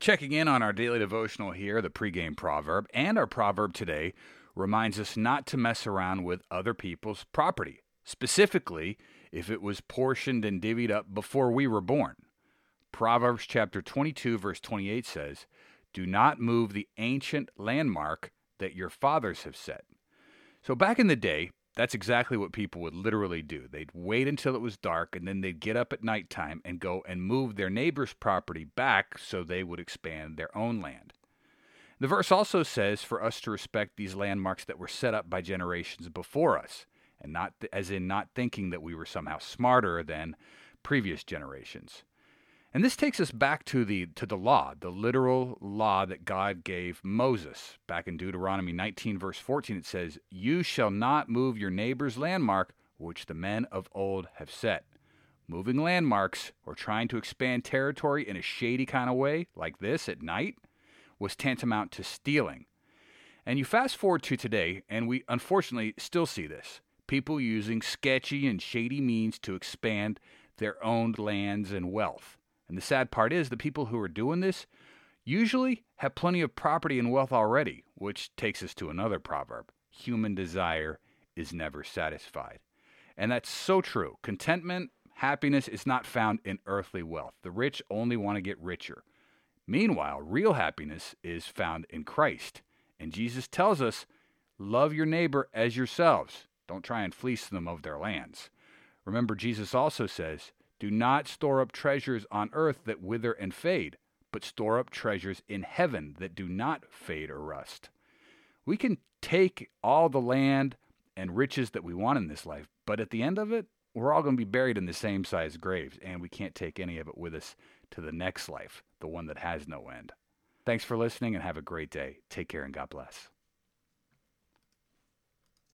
Checking in on our daily devotional here, the pregame proverb, and our proverb today reminds us not to mess around with other people's property, specifically if it was portioned and divvied up before we were born. Proverbs chapter 22, verse 28 says, Do not move the ancient landmark that your fathers have set. So back in the day, that's exactly what people would literally do. They'd wait until it was dark and then they'd get up at nighttime and go and move their neighbor's property back so they would expand their own land. The verse also says for us to respect these landmarks that were set up by generations before us, and not as in not thinking that we were somehow smarter than previous generations. And this takes us back to the to the law, the literal law that God gave Moses. Back in Deuteronomy 19 verse 14 it says, "You shall not move your neighbor's landmark which the men of old have set." Moving landmarks or trying to expand territory in a shady kind of way, like this at night, was tantamount to stealing. And you fast forward to today, and we unfortunately still see this people using sketchy and shady means to expand their owned lands and wealth. And the sad part is the people who are doing this usually have plenty of property and wealth already, which takes us to another proverb human desire is never satisfied. And that's so true. Contentment, happiness is not found in earthly wealth. The rich only want to get richer. Meanwhile, real happiness is found in Christ. And Jesus tells us, love your neighbor as yourselves. Don't try and fleece them of their lands. Remember, Jesus also says, do not store up treasures on earth that wither and fade, but store up treasures in heaven that do not fade or rust. We can take all the land and riches that we want in this life, but at the end of it, we're all going to be buried in the same size graves, and we can't take any of it with us to the next life, the one that has no end. Thanks for listening and have a great day. Take care and God bless.